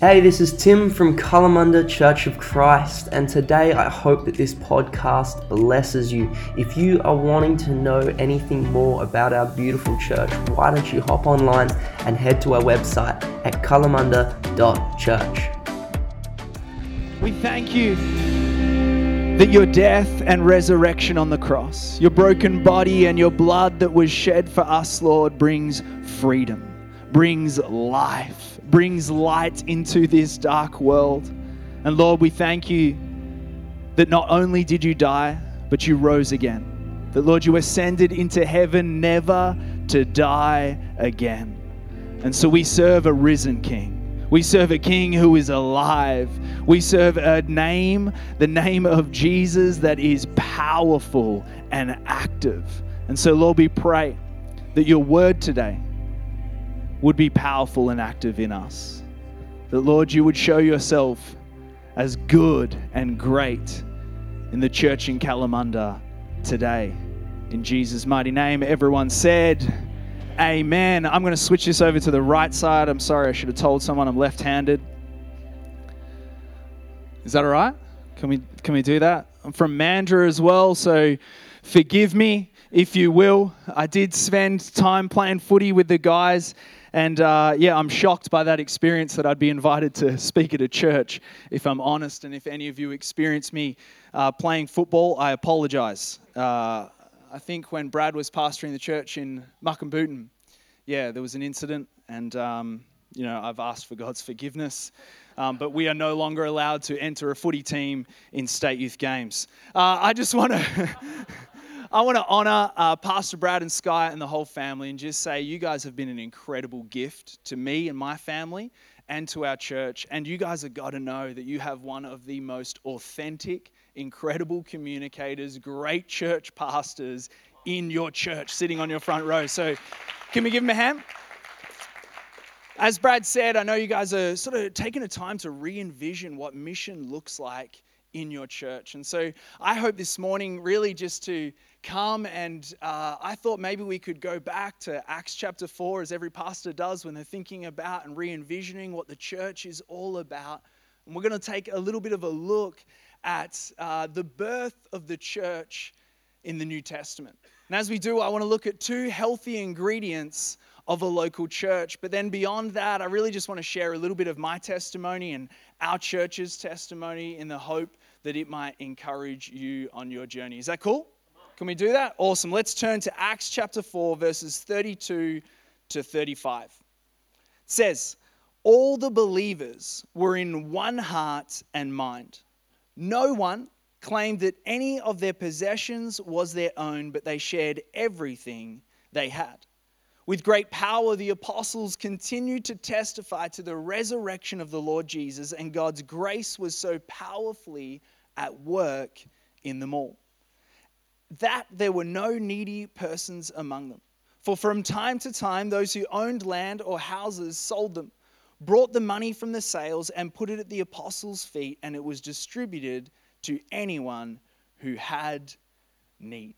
Hey, this is Tim from Kalamunda Church of Christ, and today I hope that this podcast blesses you. If you are wanting to know anything more about our beautiful church, why don't you hop online and head to our website at kalamunda.church. We thank you that your death and resurrection on the cross, your broken body and your blood that was shed for us, Lord, brings freedom, brings life brings light into this dark world. And Lord, we thank you that not only did you die, but you rose again. That, Lord, you ascended into heaven never to die again. And so we serve a risen King. We serve a King who is alive. We serve a name, the name of Jesus, that is powerful and active. And so, Lord, we pray that your word today would be powerful and active in us. That, Lord, you would show yourself as good and great in the church in Kalamunda today. In Jesus' mighty name, everyone said, Amen. I'm going to switch this over to the right side. I'm sorry, I should have told someone I'm left handed. Is that all right? Can we, can we do that? I'm from Mandurah as well, so forgive me if you will. I did spend time playing footy with the guys and uh, yeah, I'm shocked by that experience that I'd be invited to speak at a church, if I'm honest. And if any of you experience me uh, playing football, I apologize. Uh, I think when Brad was pastoring the church in Mukinbudin, yeah, there was an incident, and um, you know, I've asked for God's forgiveness. Um, but we are no longer allowed to enter a footy team in state youth games. Uh, I just want to. I want to honor uh, Pastor Brad and Sky and the whole family and just say you guys have been an incredible gift to me and my family and to our church. And you guys have got to know that you have one of the most authentic, incredible communicators, great church pastors in your church sitting on your front row. So, can we give them a hand? As Brad said, I know you guys are sort of taking a time to re envision what mission looks like in your church. And so I hope this morning really just to come and uh, I thought maybe we could go back to Acts chapter 4 as every pastor does when they're thinking about and re envisioning what the church is all about. And we're going to take a little bit of a look at uh, the birth of the church in the New Testament. And as we do, I want to look at two healthy ingredients of a local church. But then beyond that, I really just want to share a little bit of my testimony and our church's testimony in the hope that it might encourage you on your journey. Is that cool? Can we do that? Awesome. Let's turn to Acts chapter 4, verses 32 to 35. It says, All the believers were in one heart and mind. No one claimed that any of their possessions was their own, but they shared everything they had. With great power, the apostles continued to testify to the resurrection of the Lord Jesus, and God's grace was so powerfully at work in them all. That there were no needy persons among them. For from time to time, those who owned land or houses sold them, brought the money from the sales, and put it at the apostles' feet, and it was distributed to anyone who had need.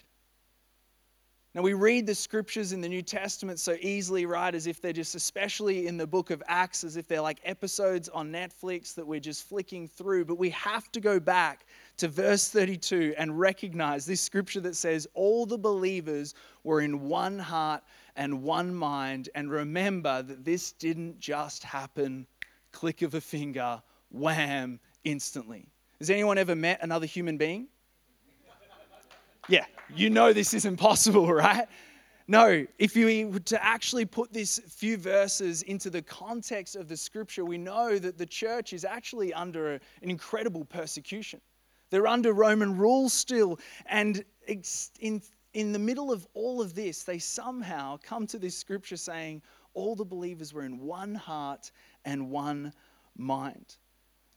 Now, we read the scriptures in the New Testament so easily, right? As if they're just, especially in the book of Acts, as if they're like episodes on Netflix that we're just flicking through. But we have to go back to verse 32 and recognize this scripture that says, All the believers were in one heart and one mind. And remember that this didn't just happen, click of a finger, wham, instantly. Has anyone ever met another human being? Yeah, you know this is impossible, right? No, if you were to actually put these few verses into the context of the scripture, we know that the church is actually under an incredible persecution. They're under Roman rule still. And in, in the middle of all of this, they somehow come to this scripture saying all the believers were in one heart and one mind.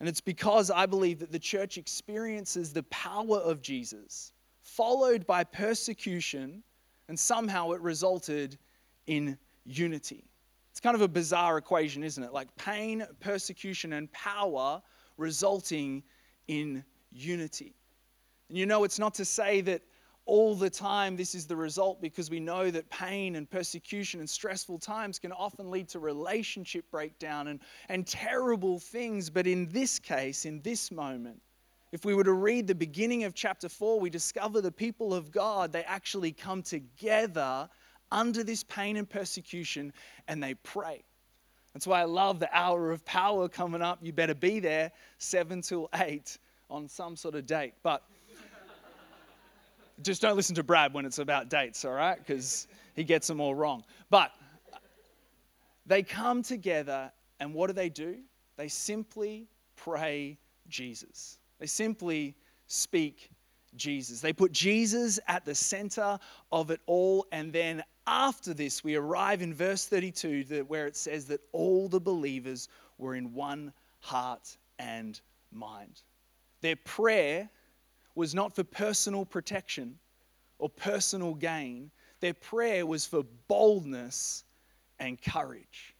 And it's because I believe that the church experiences the power of Jesus followed by persecution, and somehow it resulted in unity. It's kind of a bizarre equation, isn't it? Like pain, persecution, and power resulting in unity. And you know, it's not to say that all the time this is the result because we know that pain and persecution and stressful times can often lead to relationship breakdown and, and terrible things. But in this case, in this moment, if we were to read the beginning of chapter 4, we discover the people of God, they actually come together under this pain and persecution and they pray. That's why I love the hour of power coming up. You better be there 7 till 8 on some sort of date. But just don't listen to Brad when it's about dates, all right? Because he gets them all wrong. But they come together, and what do they do? They simply pray Jesus. They simply speak Jesus. They put Jesus at the center of it all. And then after this, we arrive in verse 32 where it says that all the believers were in one heart and mind. Their prayer was not for personal protection or personal gain, their prayer was for boldness and courage.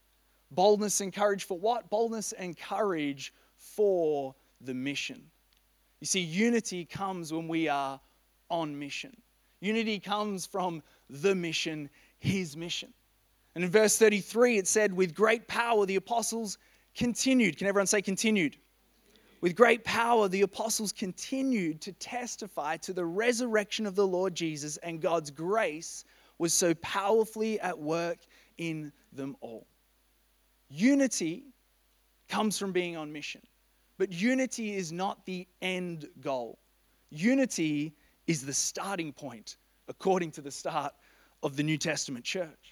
Boldness and courage for what? Boldness and courage for the mission. You see, unity comes when we are on mission. Unity comes from the mission, his mission. And in verse 33, it said, With great power the apostles continued. Can everyone say continued? With great power, the apostles continued to testify to the resurrection of the Lord Jesus, and God's grace was so powerfully at work in them all. Unity comes from being on mission, but unity is not the end goal. Unity is the starting point, according to the start of the New Testament church.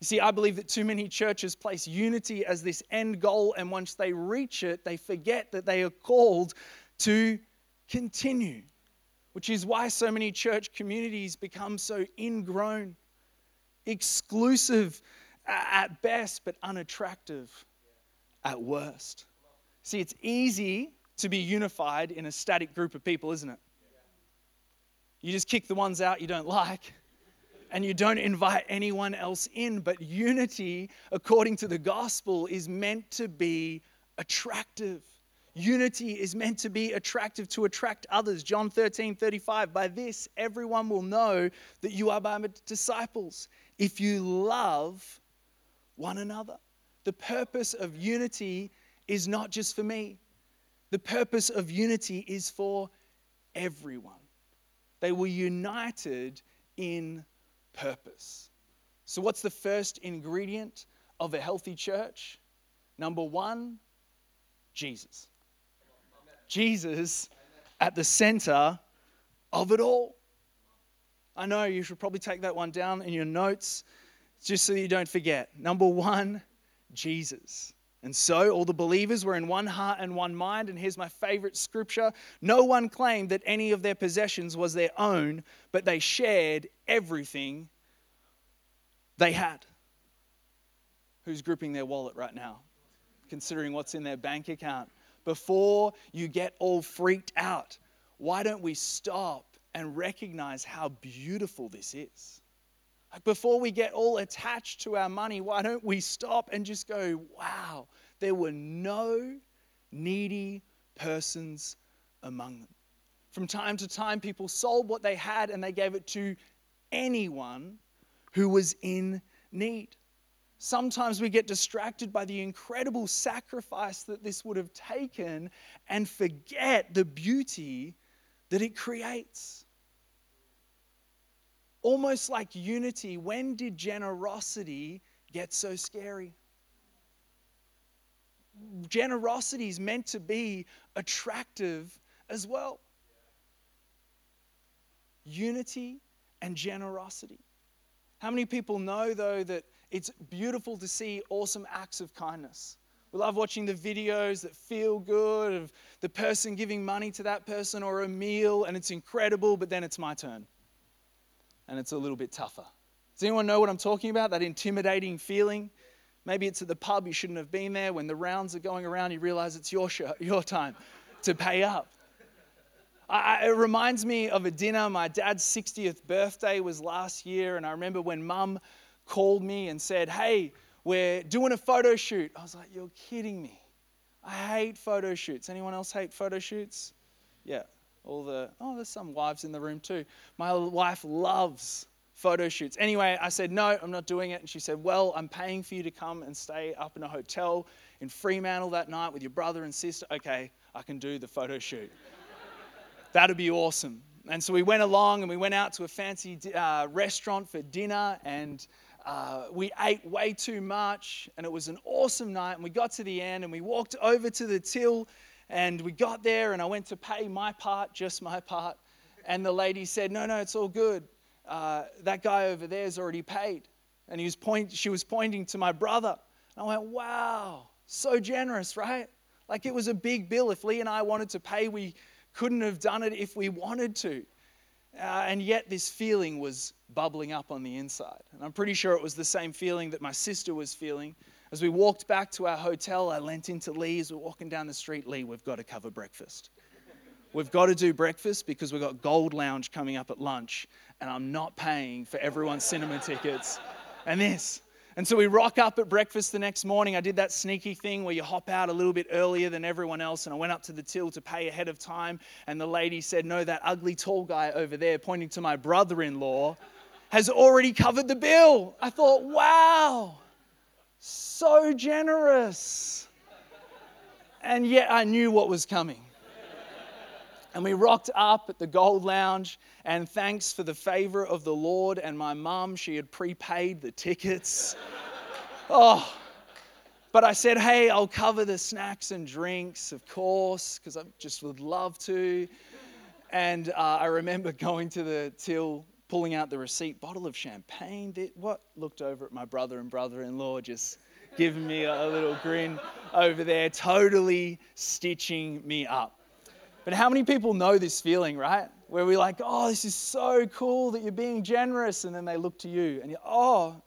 You see, I believe that too many churches place unity as this end goal, and once they reach it, they forget that they are called to continue, which is why so many church communities become so ingrown, exclusive at best, but unattractive at worst. See, it's easy to be unified in a static group of people, isn't it? You just kick the ones out you don't like and you don't invite anyone else in. But unity, according to the gospel, is meant to be attractive. Unity is meant to be attractive to attract others. John 13, 35. By this, everyone will know that you are my disciples if you love one another. The purpose of unity is not just for me, the purpose of unity is for everyone. They were united in purpose. So, what's the first ingredient of a healthy church? Number one, Jesus. Jesus at the center of it all. I know you should probably take that one down in your notes just so you don't forget. Number one, Jesus. And so all the believers were in one heart and one mind. And here's my favorite scripture No one claimed that any of their possessions was their own, but they shared everything they had. Who's gripping their wallet right now, considering what's in their bank account? Before you get all freaked out, why don't we stop and recognize how beautiful this is? Like before we get all attached to our money, why don't we stop and just go, wow, there were no needy persons among them. From time to time, people sold what they had and they gave it to anyone who was in need. Sometimes we get distracted by the incredible sacrifice that this would have taken and forget the beauty that it creates almost like unity, when did generosity get so scary? Generosity is meant to be attractive as well. Unity and generosity. How many people know, though, that it's beautiful to see awesome acts of kindness? We love watching the videos that feel good of the person giving money to that person or a meal, and it's incredible, but then it's my turn and it's a little bit tougher. Does anyone know what I'm talking about? That intimidating feeling? Maybe it's at the pub, you shouldn't have been there. When the rounds are going around, you realize it's your, show, your time to pay up. I, it reminds me of a dinner. My dad's 60th birthday was last year, and I remember when mum called me and said, Hey, we're doing a photo shoot. I was like, You're kidding me. I hate photo shoots. Anyone else hate photo shoots? Yeah, All the, oh, there's some wives in the room too. My wife loves photo shoots. Anyway, I said, no, I'm not doing it. And she said, well, I'm paying for you to come and stay up in a hotel in Fremantle that night with your brother and sister. Okay, I can do the photo shoot. That'd be awesome. And so we went along and we went out to a fancy uh, restaurant for dinner and uh, we ate way too much and it was an awesome night. And we got to the end and we walked over to the till and we got there and I went to pay my part, just my part. And the lady said, No, no, it's all good. Uh, that guy over there has already paid. And he was point, she was pointing to my brother. And I went, Wow, so generous, right? Like it was a big bill. If Lee and I wanted to pay, we couldn't have done it if we wanted to. Uh, and yet, this feeling was bubbling up on the inside. And I'm pretty sure it was the same feeling that my sister was feeling. As we walked back to our hotel, I leant into Lee as we're walking down the street. Lee, we've got to cover breakfast. We've got to do breakfast because we've got Gold Lounge coming up at lunch, and I'm not paying for everyone's cinema tickets. And this. And so we rock up at breakfast the next morning. I did that sneaky thing where you hop out a little bit earlier than everyone else. And I went up to the till to pay ahead of time. And the lady said, No, that ugly tall guy over there, pointing to my brother in law, has already covered the bill. I thought, Wow, so generous. And yet I knew what was coming. And we rocked up at the Gold Lounge, and thanks for the favor of the Lord and my mum, she had prepaid the tickets. oh, but I said, hey, I'll cover the snacks and drinks, of course, because I just would love to. And uh, I remember going to the till, pulling out the receipt, bottle of champagne. What? Looked over at my brother and brother in law, just giving me a little grin over there, totally stitching me up. But how many people know this feeling, right? Where we're like, oh, this is so cool that you're being generous. And then they look to you and you're, oh,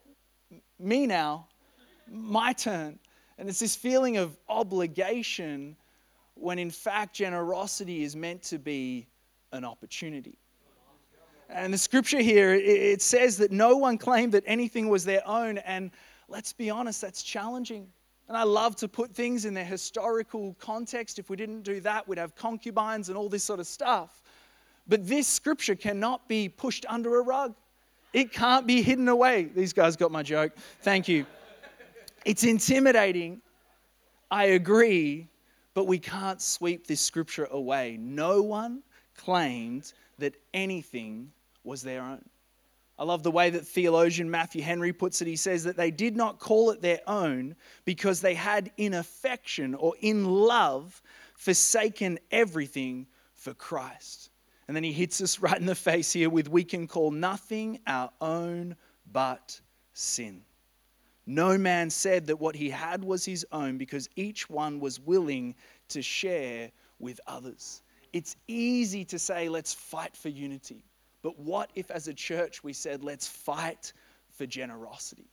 me now, my turn. And it's this feeling of obligation when in fact generosity is meant to be an opportunity. And the scripture here, it says that no one claimed that anything was their own. And let's be honest, that's challenging. And I love to put things in their historical context. If we didn't do that, we'd have concubines and all this sort of stuff. But this scripture cannot be pushed under a rug. It can't be hidden away. These guys got my joke. Thank you. It's intimidating. I agree, but we can't sweep this scripture away. No one claimed that anything was their own. I love the way that theologian Matthew Henry puts it. He says that they did not call it their own because they had in affection or in love forsaken everything for Christ. And then he hits us right in the face here with we can call nothing our own but sin. No man said that what he had was his own because each one was willing to share with others. It's easy to say, let's fight for unity. But what if, as a church, we said, let's fight for generosity?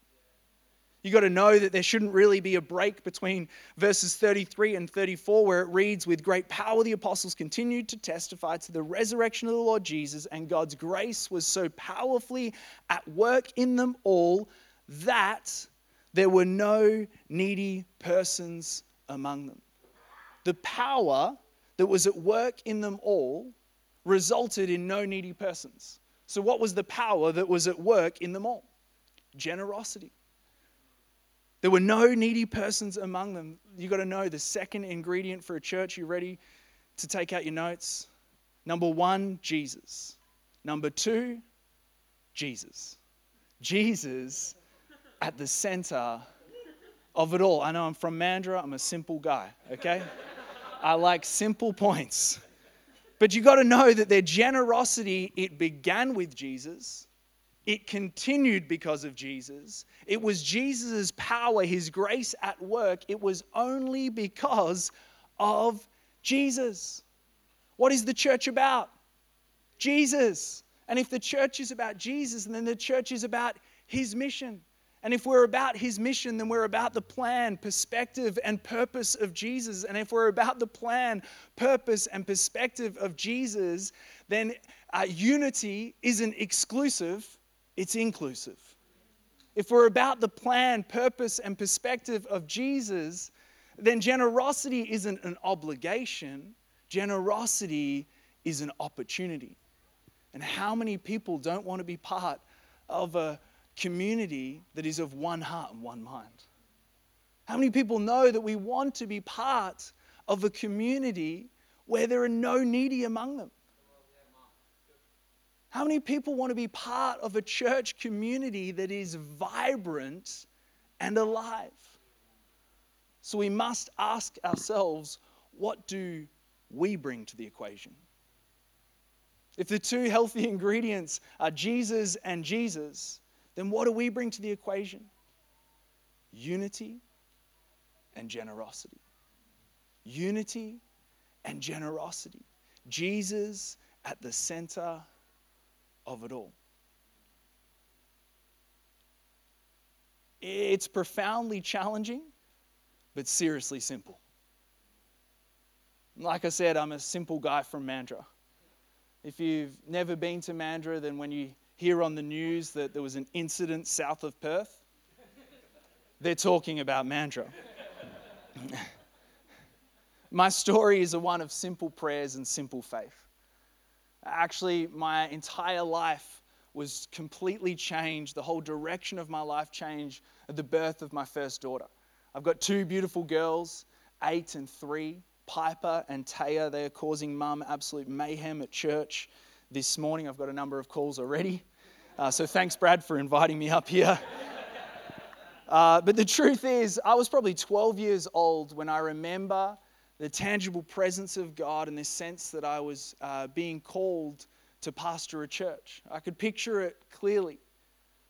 You got to know that there shouldn't really be a break between verses 33 and 34, where it reads, With great power the apostles continued to testify to the resurrection of the Lord Jesus, and God's grace was so powerfully at work in them all that there were no needy persons among them. The power that was at work in them all resulted in no needy persons. So, what was the power that was at work in them all? Generosity. There were no needy persons among them. You got to know the second ingredient for a church. You ready to take out your notes? Number one, Jesus. Number two, Jesus. Jesus at the center of it all. I know I'm from Mandurah, I'm a simple guy, okay? I like simple points. But you got to know that their generosity, it began with Jesus. It continued because of Jesus. It was Jesus' power, his grace at work. It was only because of Jesus. What is the church about? Jesus. And if the church is about Jesus, then the church is about his mission. And if we're about his mission, then we're about the plan, perspective, and purpose of Jesus. And if we're about the plan, purpose, and perspective of Jesus, then uh, unity isn't exclusive, it's inclusive. If we're about the plan, purpose, and perspective of Jesus, then generosity isn't an obligation, generosity is an opportunity. And how many people don't want to be part of a community that is of one heart and one mind? How many people know that we want to be part of a community where there are no needy among them? How many people want to be part of a church community that is vibrant and alive? So we must ask ourselves what do we bring to the equation? If the two healthy ingredients are Jesus and Jesus, then what do we bring to the equation? Unity and generosity. Unity and generosity. Jesus at the center of it all. It's profoundly challenging, but seriously simple. Like I said, I'm a simple guy from Mandurah. If you've never been to Mandurah, then when you hear on the news that there was an incident south of Perth, they're talking about Mandurah. My story is a one of simple prayers and simple faith. Actually, my entire life was completely changed. The whole direction of my life changed at the birth of my first daughter. I've got two beautiful girls, eight and three, Piper and Taya. They are causing mum absolute mayhem at church this morning. I've got a number of calls already. Uh, so thanks, Brad, for inviting me up here. Uh, but the truth is, I was probably 12 years old when I remember the tangible presence of God in this sense that I was uh, being called to pastor a church. I could picture it clearly.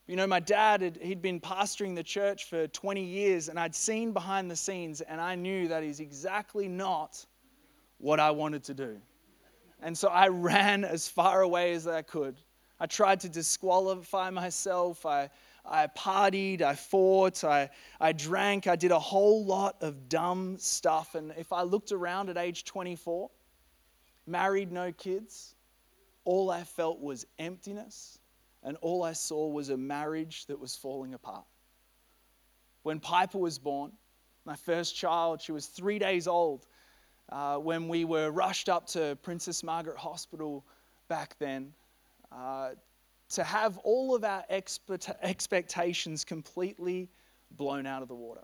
You know, my dad, had, he'd been pastoring the church for 20 years, and I'd seen behind the scenes, and I knew that is exactly not what I wanted to do. And so I ran as far away as I could. I tried to disqualify myself. I, I partied, I fought, I, I drank, I did a whole lot of dumb stuff. And if I looked around at age 24, married, no kids, all I felt was emptiness, and all I saw was a marriage that was falling apart. When Piper was born, my first child, she was three days old uh, when we were rushed up to Princess Margaret Hospital back then. Uh, to have all of our expectations completely blown out of the water.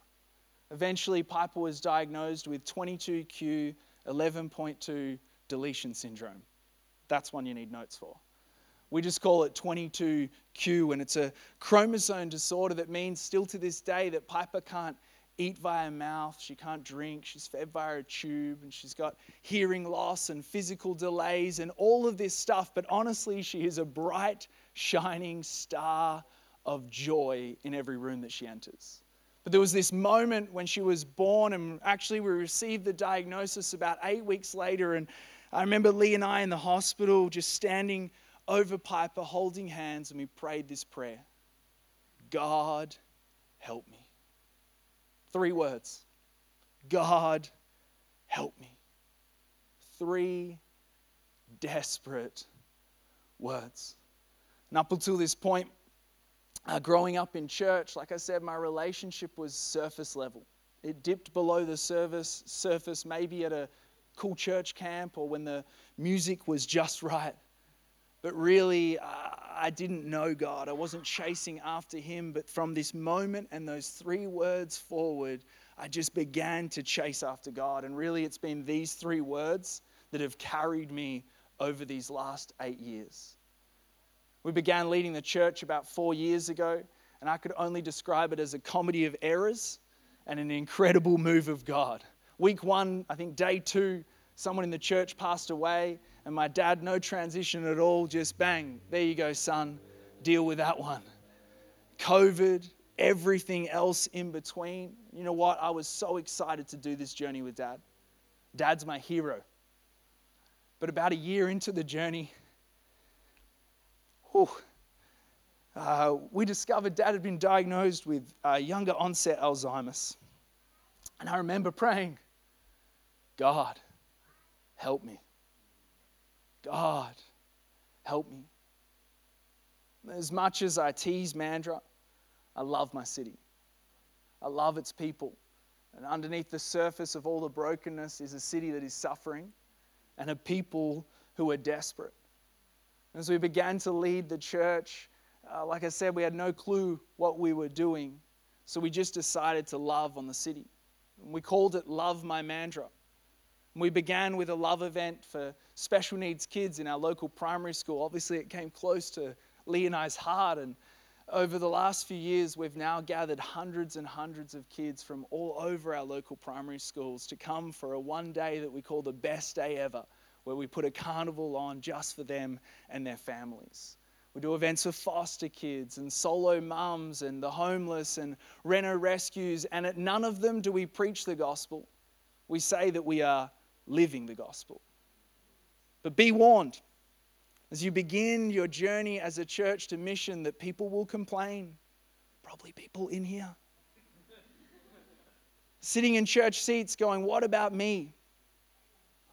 Eventually, Piper was diagnosed with 22q 11.2 deletion syndrome. That's one you need notes for. We just call it 22q, and it's a chromosome disorder that means still to this day that Piper can't eat via mouth, she can't drink, she's fed via a tube, and she's got hearing loss and physical delays and all of this stuff. But honestly, she is a bright, shining star of joy in every room that she enters. But there was this moment when she was born, and actually, we received the diagnosis about eight weeks later. And I remember Lee and I in the hospital just standing over Piper, holding hands, and we prayed this prayer God, help me. Three words God, help me. Three desperate words. And up until this point, uh, growing up in church, like I said, my relationship was surface level. It dipped below the service, surface, maybe at a cool church camp or when the music was just right. But really, uh, I didn't know God. I wasn't chasing after Him. But from this moment and those three words forward, I just began to chase after God. And really, it's been these three words that have carried me over these last eight years. We began leading the church about four years ago, and I could only describe it as a comedy of errors and an incredible move of God. Week one, I think day two, someone in the church passed away, and my dad, no transition at all, just bang, there you go, son, deal with that one. COVID, everything else in between. You know what? I was so excited to do this journey with dad. Dad's my hero. But about a year into the journey, uh, we discovered dad had been diagnosed with uh, younger onset Alzheimer's. And I remember praying, God, help me. God, help me. As much as I tease Mandurah, I love my city. I love its people. And underneath the surface of all the brokenness is a city that is suffering and a people who are desperate. As we began to lead the church, uh, like I said, we had no clue what we were doing. So we just decided to love on the city. And we called it Love My Mandurah. We began with a love event for special needs kids in our local primary school. Obviously, it came close to Lee and I's heart. And over the last few years, we've now gathered hundreds and hundreds of kids from all over our local primary schools to come for a one day that we call the best day ever, where we put a carnival on just for them and their families. We do events for foster kids and solo mums and the homeless and reno rescues, and at none of them do we preach the gospel. We say that we are living the gospel. But be warned as you begin your journey as a church to mission that people will complain. Probably people in here. Sitting in church seats going, What about me?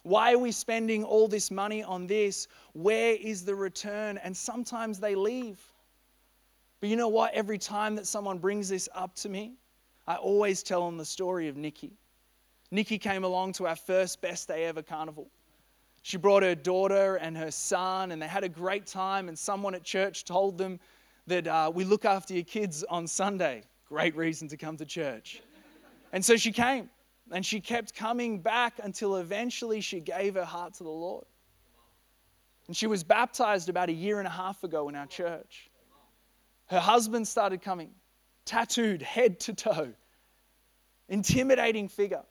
Why are we spending all this money on this? Where is the return? And sometimes they leave. But you know what? Every time that someone brings this up to me, I always tell them the story of Nikki. Nikki came along to our first best day ever carnival. She brought her daughter and her son, and they had a great time. And someone at church told them that uh, we look after your kids on Sunday. Great reason to come to church. And so she came, and she kept coming back until eventually she gave her heart to the Lord. And she was baptized about a year and a half ago in our church. Her husband started coming, tattooed head to toe, intimidating figure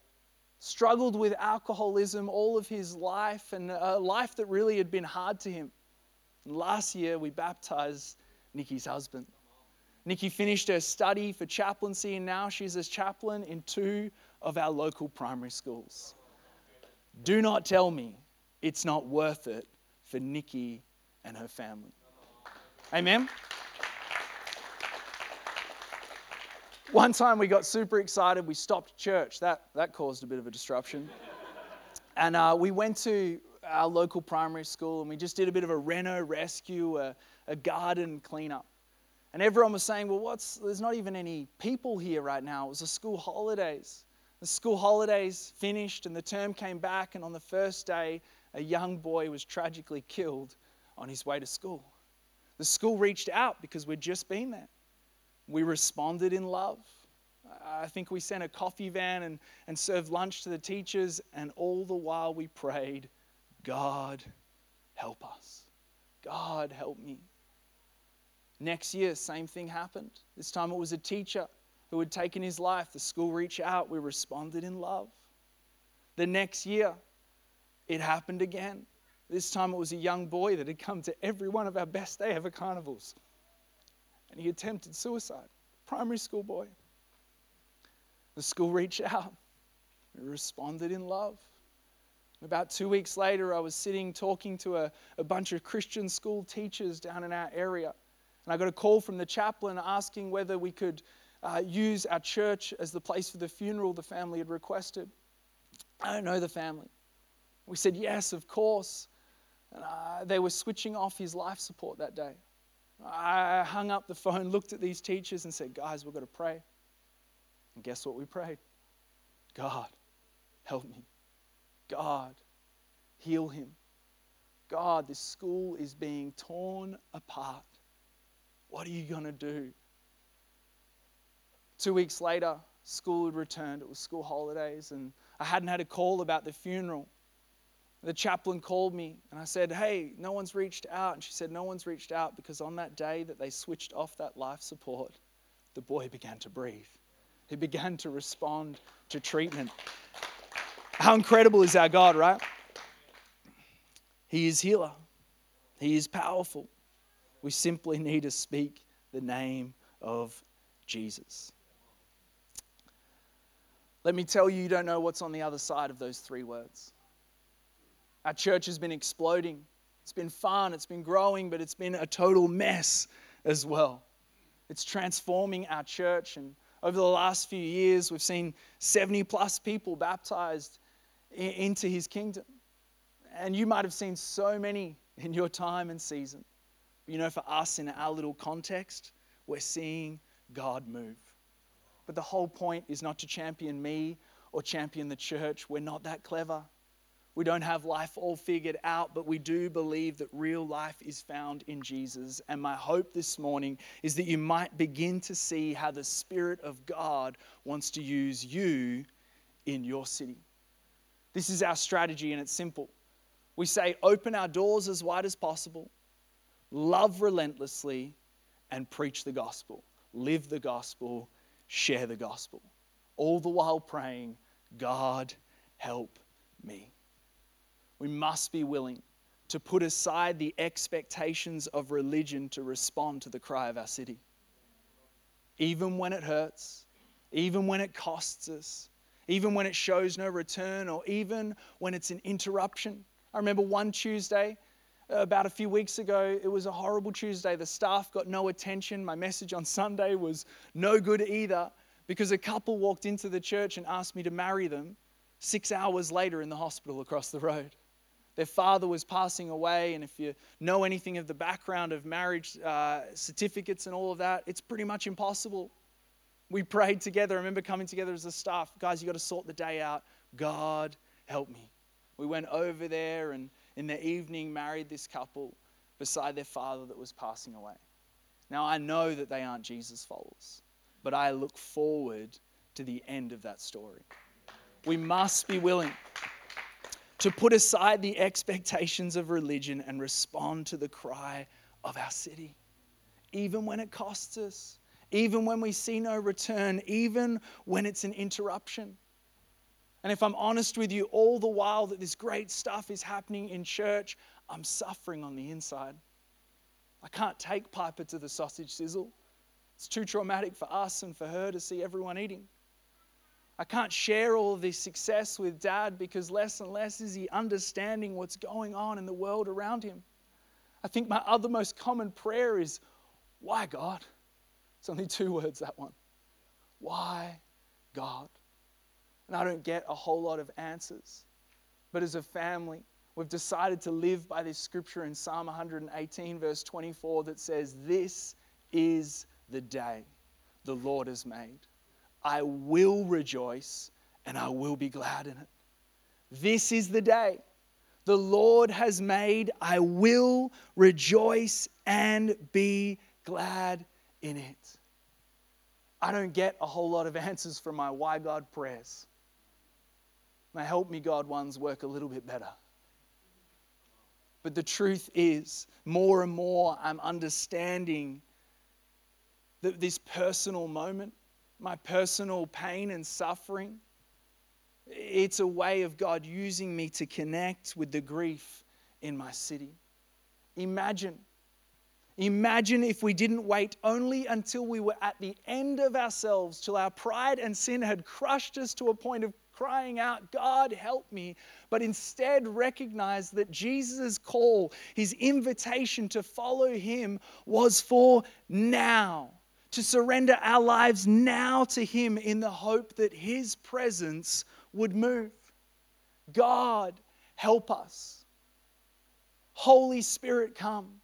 struggled with alcoholism all of his life and a life that really had been hard to him. And last year, we baptized Nikki's husband. Nikki finished her study for chaplaincy, and now she's a chaplain in two of our local primary schools. Do not tell me it's not worth it for Nikki and her family. Amen. One time we got super excited. We stopped church. That, that caused a bit of a disruption. and uh, we went to our local primary school and we just did a bit of a reno rescue, a, a garden cleanup. And everyone was saying, well, what's, there's not even any people here right now. It was the school holidays. The school holidays finished and the term came back. And on the first day, a young boy was tragically killed on his way to school. The school reached out because we'd just been there. We responded in love. I think we sent a coffee van and, and served lunch to the teachers, and all the while we prayed, God, help us. God, help me. Next year, same thing happened. This time it was a teacher who had taken his life. The school reached out. We responded in love. The next year, it happened again. This time it was a young boy that had come to every one of our best day ever carnivals and he attempted suicide. Primary school boy. The school reached out. We responded in love. About two weeks later, I was sitting talking to a, a bunch of Christian school teachers down in our area. And I got a call from the chaplain asking whether we could uh, use our church as the place for the funeral the family had requested. I don't know the family. We said, yes, of course. And, uh, they were switching off his life support that day. I hung up the phone, looked at these teachers, and said, Guys, we've got to pray. And guess what we prayed? God, help me. God, heal him. God, this school is being torn apart. What are you going to do? Two weeks later, school had returned. It was school holidays, and I hadn't had a call about the funeral the chaplain called me and I said, Hey, no one's reached out. And she said, No one's reached out because on that day that they switched off that life support, the boy began to breathe. He began to respond to treatment. How incredible is our God, right? He is healer, He is powerful. We simply need to speak the name of Jesus. Let me tell you, you don't know what's on the other side of those three words. Our church has been exploding. It's been fun, it's been growing, but it's been a total mess as well. It's transforming our church. And over the last few years, we've seen 70 plus people baptized into his kingdom. And you might have seen so many in your time and season. You know, for us in our little context, we're seeing God move. But the whole point is not to champion me or champion the church. We're not that clever. We don't have life all figured out, but we do believe that real life is found in Jesus. And my hope this morning is that you might begin to see how the Spirit of God wants to use you in your city. This is our strategy, and it's simple. We say, open our doors as wide as possible, love relentlessly, and preach the gospel. Live the gospel, share the gospel. All the while praying, God, help me. We must be willing to put aside the expectations of religion to respond to the cry of our city. Even when it hurts, even when it costs us, even when it shows no return, or even when it's an interruption. I remember one Tuesday, about a few weeks ago, it was a horrible Tuesday. The staff got no attention. My message on Sunday was no good either because a couple walked into the church and asked me to marry them six hours later in the hospital across the road. Their father was passing away, and if you know anything of the background of marriage uh, certificates and all of that, it's pretty much impossible. We prayed together. I remember coming together as a staff. Guys, you got to sort the day out. God, help me. We went over there and in the evening married this couple beside their father that was passing away. Now, I know that they aren't Jesus followers, but I look forward to the end of that story. We must be willing to put aside the expectations of religion and respond to the cry of our city, even when it costs us, even when we see no return, even when it's an interruption. And if I'm honest with you, all the while that this great stuff is happening in church, I'm suffering on the inside. I can't take Piper to the sausage sizzle. It's too traumatic for us and for her to see everyone eating. I can't share all of this success with dad because less and less is he understanding what's going on in the world around him. I think my other most common prayer is, Why God? It's only two words, that one. Why God? And I don't get a whole lot of answers. But as a family, we've decided to live by this scripture in Psalm 118, verse 24, that says, This is the day the Lord has made. I will rejoice and I will be glad in it. This is the day the Lord has made. I will rejoice and be glad in it. I don't get a whole lot of answers from my why God prayers. May help me, God, ones work a little bit better. But the truth is, more and more I'm understanding that this personal moment, my personal pain and suffering, it's a way of God using me to connect with the grief in my city. Imagine, imagine if we didn't wait only until we were at the end of ourselves, till our pride and sin had crushed us to a point of crying out, God, help me, but instead recognize that Jesus' call, his invitation to follow him, was for now, to surrender our lives now to him in the hope that his presence would move. God, help us. Holy Spirit, come.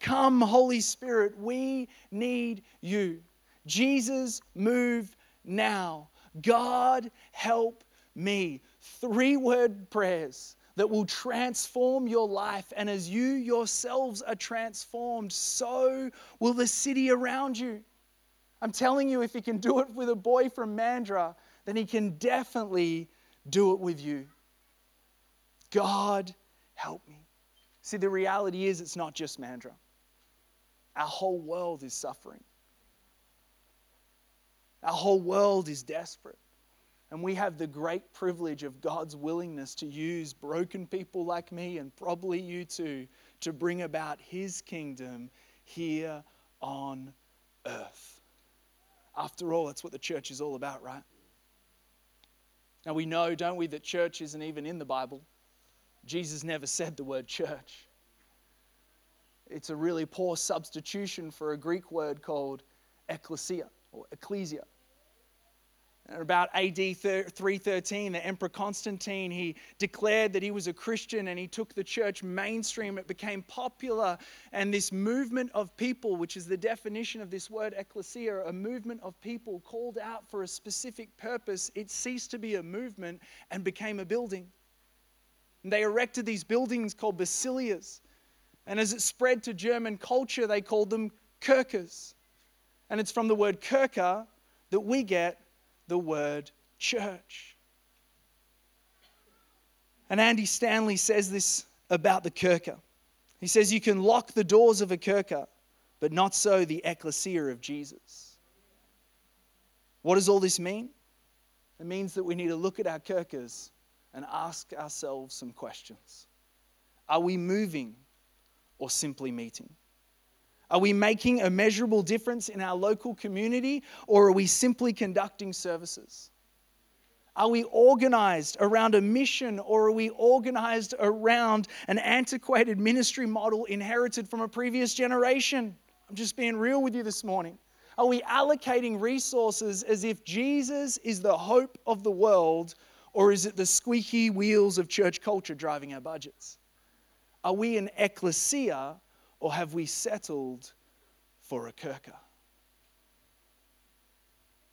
Come, Holy Spirit, we need you. Jesus, move now. God, help me. Three word prayers that will transform your life. And as you yourselves are transformed, so will the city around you. I'm telling you, if he can do it with a boy from Mandurah, then he can definitely do it with you. God, help me. See, the reality is, it's not just Mandurah, our whole world is suffering. Our whole world is desperate. And we have the great privilege of God's willingness to use broken people like me and probably you too to bring about His kingdom here on earth. After all, that's what the church is all about, right? Now we know, don't we, that church isn't even in the Bible. Jesus never said the word church. It's a really poor substitution for a Greek word called ecclesia or ecclesia. About AD 313, the Emperor Constantine, he declared that he was a Christian and he took the church mainstream. It became popular. And this movement of people, which is the definition of this word ecclesia, a movement of people called out for a specific purpose, it ceased to be a movement and became a building. And they erected these buildings called basilicas. And as it spread to German culture, they called them kirches. And it's from the word kirche that we get the word church. And Andy Stanley says this about the kirche. He says, You can lock the doors of a kirche, but not so the ecclesia of Jesus. What does all this mean? It means that we need to look at our kirches and ask ourselves some questions. Are we moving or simply meeting? Are we making a measurable difference in our local community or are we simply conducting services? Are we organized around a mission or are we organized around an antiquated ministry model inherited from a previous generation? I'm just being real with you this morning. Are we allocating resources as if Jesus is the hope of the world or is it the squeaky wheels of church culture driving our budgets? Are we an ecclesia or have we settled for a kirche?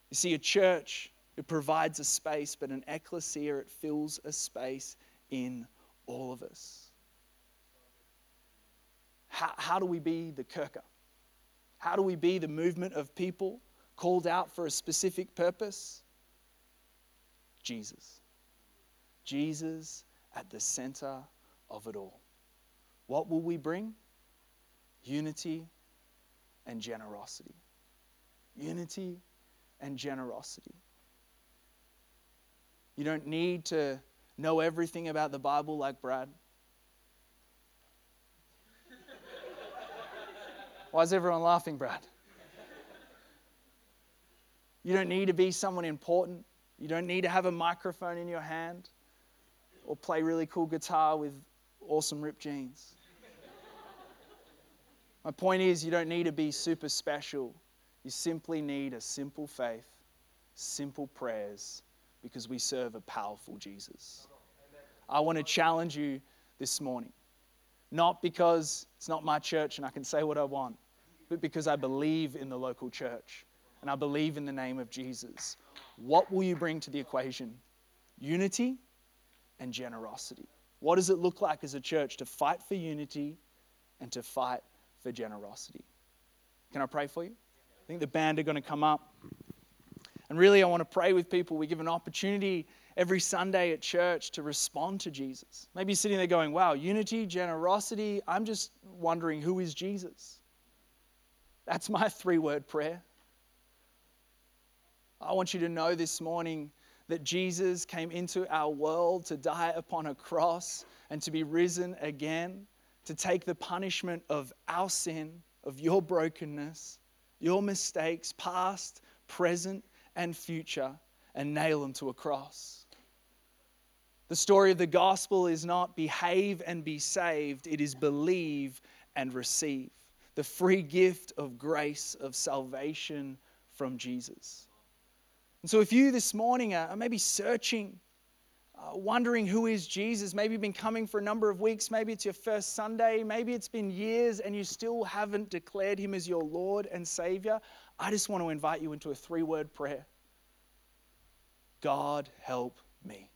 You see, a church it provides a space, but an ecclesia, it fills a space in all of us. How, how do we be the kirche? How do we be the movement of people called out for a specific purpose? Jesus. Jesus at the center of it all. What will we bring? Unity and generosity. Unity and generosity. You don't need to know everything about the Bible like Brad. Why is everyone laughing, Brad? You don't need to be someone important. You don't need to have a microphone in your hand or play really cool guitar with awesome ripped jeans. My point is, you don't need to be super special. You simply need a simple faith, simple prayers, because we serve a powerful Jesus. I want to challenge you this morning, not because it's not my church and I can say what I want, but because I believe in the local church and I believe in the name of Jesus. What will you bring to the equation? Unity and generosity. What does it look like as a church to fight for unity and to fight for generosity? Can I pray for you? I think the band are going to come up. And really, I want to pray with people. We give an opportunity every Sunday at church to respond to Jesus. Maybe you're sitting there going, wow, unity, generosity. I'm just wondering who is Jesus? That's my three word prayer. I want you to know this morning that Jesus came into our world to die upon a cross and to be risen again, to take the punishment of our sin, of your brokenness, your mistakes, past, present, and future, and nail them to a cross. The story of the gospel is not behave and be saved, it is believe and receive the free gift of grace, of salvation from Jesus. And so, if you this morning are maybe searching, Uh, wondering who is Jesus, maybe you've been coming for a number of weeks, maybe it's your first Sunday, maybe it's been years and you still haven't declared him as your Lord and Savior, I just want to invite you into a three word prayer God, help me.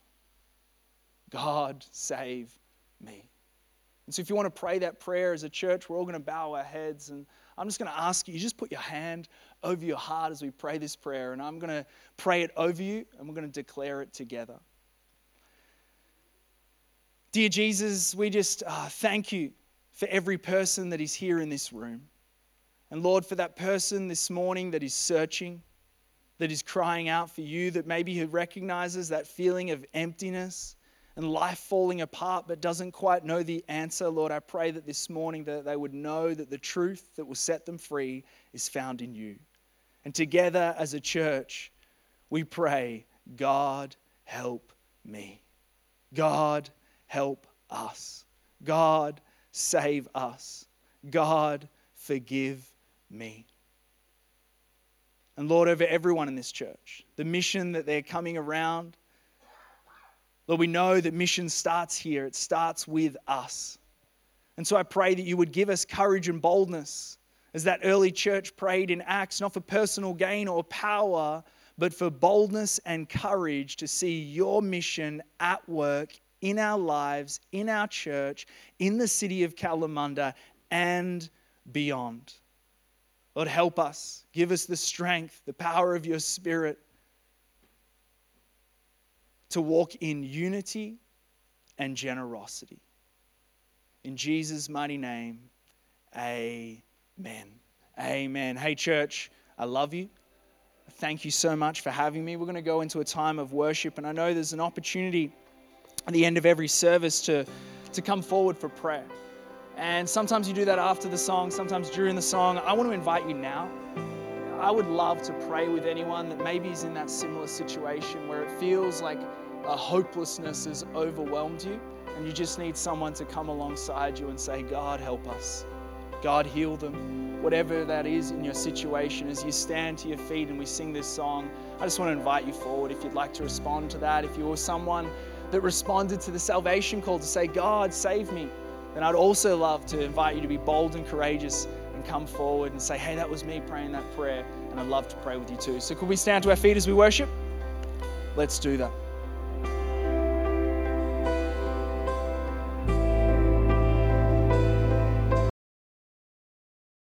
God, save me. And so, if you want to pray that prayer as a church, we're all going to bow our heads. And I'm just going to ask you, just put your hand over your heart as we pray this prayer, and I'm going to pray it over you, and we're going to declare it together. Dear Jesus, we just uh, thank you for every person that is here in this room. And Lord, for that person this morning that is searching, that is crying out for you, that maybe recognizes that feeling of emptiness and life falling apart but doesn't quite know the answer, Lord, I pray that this morning that they would know that the truth that will set them free is found in you. And together as a church, we pray, God, help me. God, help us. God, save us. God, forgive me. And Lord, over everyone in this church, the mission that they're coming around, Lord, we know that mission starts here, it starts with us. And so I pray that you would give us courage and boldness as that early church prayed in Acts, not for personal gain or power, but for boldness and courage to see your mission at work in our lives, in our church, in the city of Kalamunda, and beyond. Lord, help us. Give us the strength, the power of your Spirit to walk in unity and generosity. In Jesus' mighty name, amen. Amen. Hey, church, I love you. Thank you so much for having me. We're going to go into a time of worship, and I know there's an opportunity at the end of every service to, to come forward for prayer. And sometimes you do that after the song, sometimes during the song. I want to invite you now. I would love to pray with anyone that maybe is in that similar situation where it feels like a hopelessness has overwhelmed you and you just need someone to come alongside you and say, God, help us. God, heal them. Whatever that is in your situation, as you stand to your feet and we sing this song, I just want to invite you forward if you'd like to respond to that. If you're someone that responded to the salvation call to say, God, save me, then I'd also love to invite you to be bold and courageous and come forward and say, hey, that was me praying that prayer, and I'd love to pray with you too. So, could we stand to our feet as we worship? Let's do that.